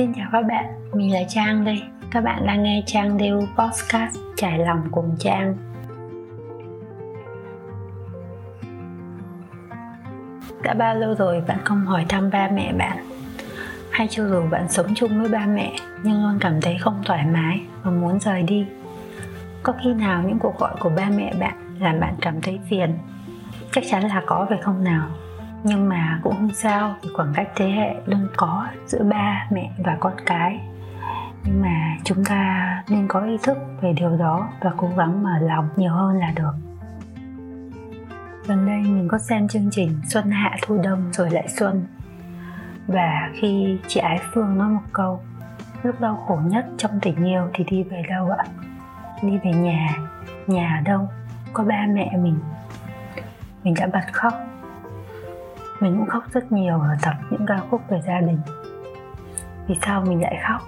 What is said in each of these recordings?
Xin chào các bạn, mình là Trang đây. Các bạn đang nghe Trang Điêu Podcast Trải lòng cùng Trang. Đã bao lâu rồi bạn không hỏi thăm ba mẹ bạn? Hay cho dù bạn sống chung với ba mẹ nhưng luôn cảm thấy không thoải mái và muốn rời đi? Có khi nào những cuộc gọi của ba mẹ bạn làm bạn cảm thấy phiền? Chắc chắn là có phải không nào? Nhưng mà cũng không sao thì khoảng cách thế hệ luôn có giữa ba mẹ và con cái. Nhưng mà chúng ta nên có ý thức về điều đó và cố gắng mở lòng nhiều hơn là được. Gần đây mình có xem chương trình xuân hạ thu đông rồi lại xuân. Và khi chị ái phương nói một câu, lúc đau khổ nhất trong tình yêu thì đi về đâu ạ? Đi về nhà. Nhà ở đâu? Có ba mẹ mình. Mình đã bật khóc mình cũng khóc rất nhiều ở tập những ca khúc về gia đình. Vì sao mình lại khóc?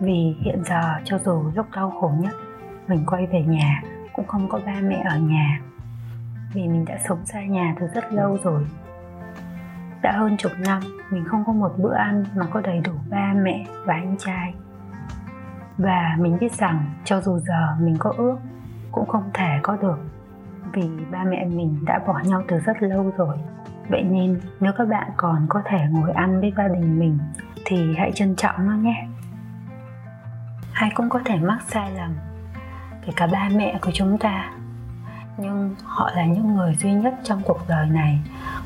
Vì hiện giờ cho dù lúc đau khổ nhất, mình quay về nhà cũng không có ba mẹ ở nhà. Vì mình đã sống xa nhà từ rất lâu rồi. Đã hơn chục năm, mình không có một bữa ăn mà có đầy đủ ba mẹ và anh trai. Và mình biết rằng cho dù giờ mình có ước, cũng không thể có được, vì ba mẹ mình đã bỏ nhau từ rất lâu rồi vậy nên, nếu các bạn còn có thể ngồi ăn với gia đình mình, thì hãy trân trọng nó nhé. Ai cũng có thể mắc sai lầm, kể cả ba mẹ của chúng ta. Nhưng họ là những người duy nhất trong cuộc đời này,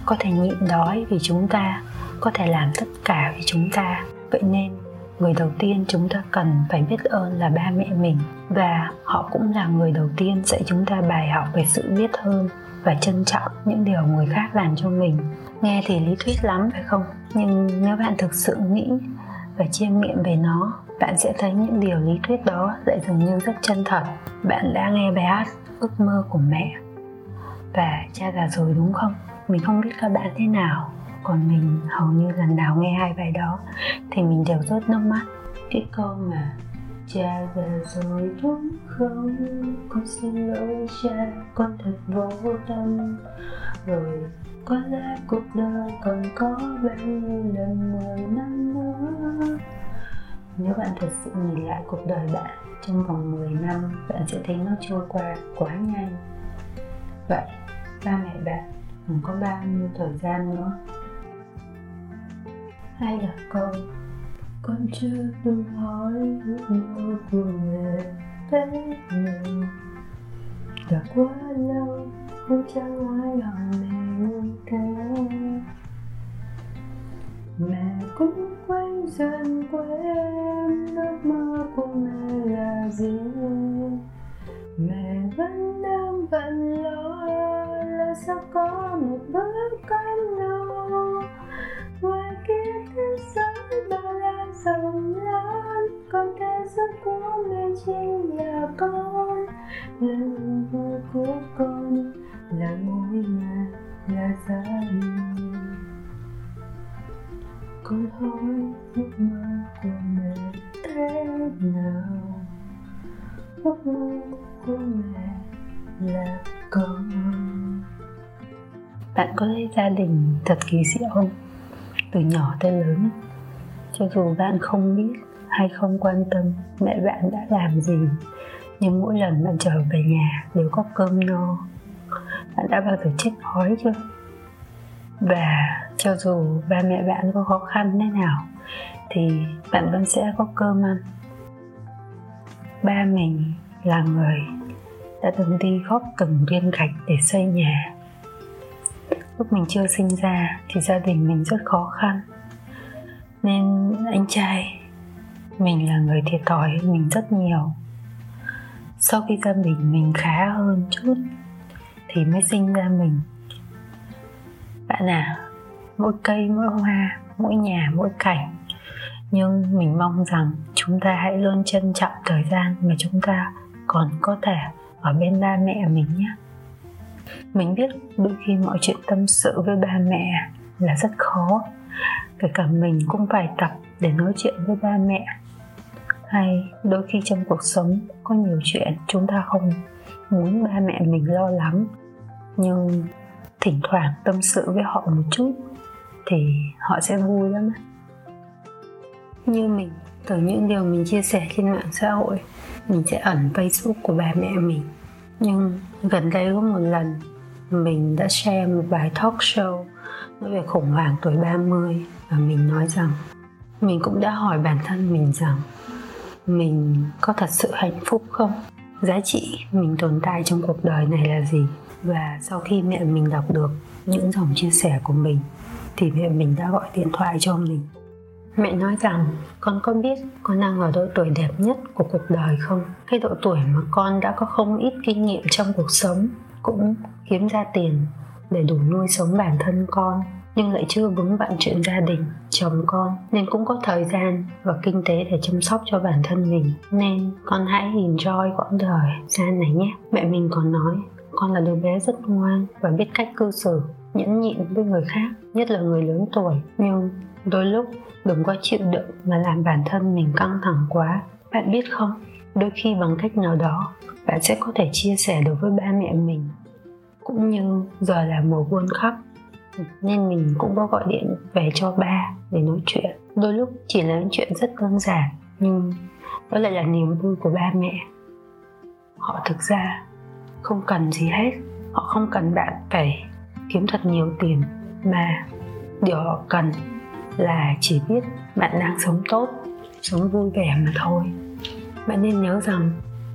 có thể nhịn đói vì chúng ta, có thể làm tất cả vì chúng ta. Vậy nên, người đầu tiên chúng ta cần phải biết ơn là ba mẹ mình. Và họ cũng là người đầu tiên dạy chúng ta bài học về sự biết ơn và trân trọng những điều người khác làm cho mình. Nghe thì lý thuyết lắm, phải không? Nhưng nếu bạn thực sự nghĩ và chiêm nghiệm về nó, bạn sẽ thấy những điều lý thuyết đó lại dường như rất chân thật. Bạn đã nghe bài hát ước mơ của mẹ và cha già rồi, đúng không? Mình không biết các bạn thế nào, còn mình hầu như lần nào nghe hai bài đó thì mình đều rớt nước mắt. Cái câu mà cha về rồi đúng không? Con xin lỗi cha, con thật vô tâm. Rồi có lẽ cuộc đời còn có bao nhiêu lần mười năm nữa. Nếu bạn thật sự nhìn lại cuộc đời bạn trong vòng 10 năm, bạn sẽ thấy nó trôi qua quá nhanh. Vậy, ba mẹ bạn, còn có bao nhiêu thời gian nữa? Hay là câu con chưa từng hỏi ước mơ của mẹ thế nào đã quá lâu không chẳng ai hỏi mẹ thế mẹ cũng quanh dần quên ước mơ của mẹ là gì? Mẹ vẫn đang bận lo là sao có một bữa cơm nào con hỏi ước mơ của mẹ thế nào? Ước mơ của mẹ là con bạn có thấy gia đình thật kỳ diệu không? Từ nhỏ tới lớn, cho dù bạn không biết hay không quan tâm mẹ bạn đã làm gì, nhưng mỗi lần bạn trở về nhà đều có cơm no, bạn đã bao giờ chết đói chưa? Và cho dù ba mẹ bạn có khó khăn thế nào, thì bạn vẫn sẽ có cơm ăn. Ba mình là người đã từng đi góp từng viên gạch để xây nhà. Lúc mình chưa sinh ra thì gia đình mình rất khó khăn. Nên anh trai, mình là người thiệt thòi mình rất nhiều. Sau khi gia đình mình khá hơn chút thì mới sinh ra mình bạn à mỗi cây, mỗi hoa, mỗi nhà, mỗi cảnh. Nhưng mình mong rằng chúng ta hãy luôn trân trọng thời gian mà chúng ta còn có thể ở bên ba mẹ mình nhé. Mình biết đôi khi mọi chuyện tâm sự với ba mẹ là rất khó. Kể cả mình cũng phải tập để nói chuyện với ba mẹ. Hay đôi khi trong cuộc sống có nhiều chuyện chúng ta không muốn ba mẹ mình lo lắng. Nhưng thỉnh thoảng tâm sự với họ một chút thì họ sẽ vui lắm. Như mình, từ những điều mình chia sẻ trên mạng xã hội, mình sẽ ẩn facebook của bà mẹ mình. Nhưng gần đây có một lần, mình đã share một bài talk show nói về khủng hoảng tuổi 30 và mình nói rằng, mình cũng đã hỏi bản thân mình rằng, mình có thật sự hạnh phúc không? Giá trị mình tồn tại trong cuộc đời này là gì? Và sau khi mẹ mình đọc được những dòng chia sẻ của mình, thì mẹ mình đã gọi điện thoại cho mình. Mẹ nói rằng, con có biết con đang ở độ tuổi đẹp nhất của cuộc đời không? Cái độ tuổi mà con đã có không ít kinh nghiệm trong cuộc sống cũng kiếm ra tiền để đủ nuôi sống bản thân con, nhưng lại chưa vững vặn chuyện gia đình, chồng con, nên cũng có thời gian và kinh tế để chăm sóc cho bản thân mình. Nên con hãy enjoy quãng đời gian này nhé. Mẹ mình còn nói con là đứa bé rất ngoan và biết cách cư xử, nhẫn nhịn với người khác, nhất là người lớn tuổi. Nhưng đôi lúc đừng có chịu đựng mà làm bản thân mình căng thẳng quá. Bạn biết không, đôi khi bằng cách nào đó, bạn sẽ có thể chia sẻ được với ba mẹ mình. Cũng như giờ là mùa World Cup, nên mình cũng có gọi điện về cho ba để nói chuyện. Đôi lúc chỉ là những chuyện rất đơn giản, nhưng đó lại là niềm vui của ba mẹ. Họ thực ra không cần gì hết. Họ không cần bạn phải kiếm thật nhiều tiền, mà điều họ cần là chỉ biết bạn đang sống tốt, sống vui vẻ mà thôi. Bạn nên nhớ rằng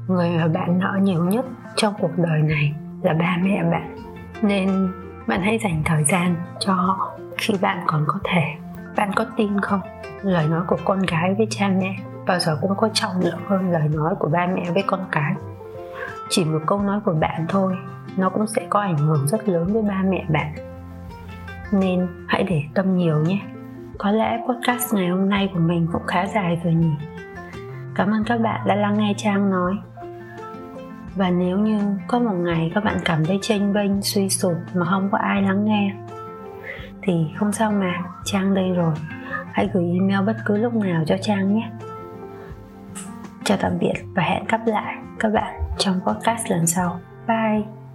người mà bạn nợ nhiều nhất trong cuộc đời này là ba mẹ bạn. Nên bạn hãy dành thời gian cho họ khi bạn còn có thể. Bạn có tin không? Lời nói của con gái với cha mẹ bao giờ cũng có trọng lượng hơn lời nói của ba mẹ với con cái chỉ một câu nói của bạn thôi, nó cũng sẽ có ảnh hưởng rất lớn với ba mẹ bạn. Nên hãy để tâm nhiều nhé. Có lẽ podcast ngày hôm nay của mình cũng khá dài rồi nhỉ? Cảm ơn các bạn đã lắng nghe trang nói. Và nếu như có một ngày các bạn cảm thấy chênh vênh, suy sụp mà không có ai lắng nghe, thì không sao mà, trang đây rồi. Hãy gửi email bất cứ lúc nào cho trang nhé chào tạm biệt và hẹn gặp lại các bạn trong podcast lần sau. Bye!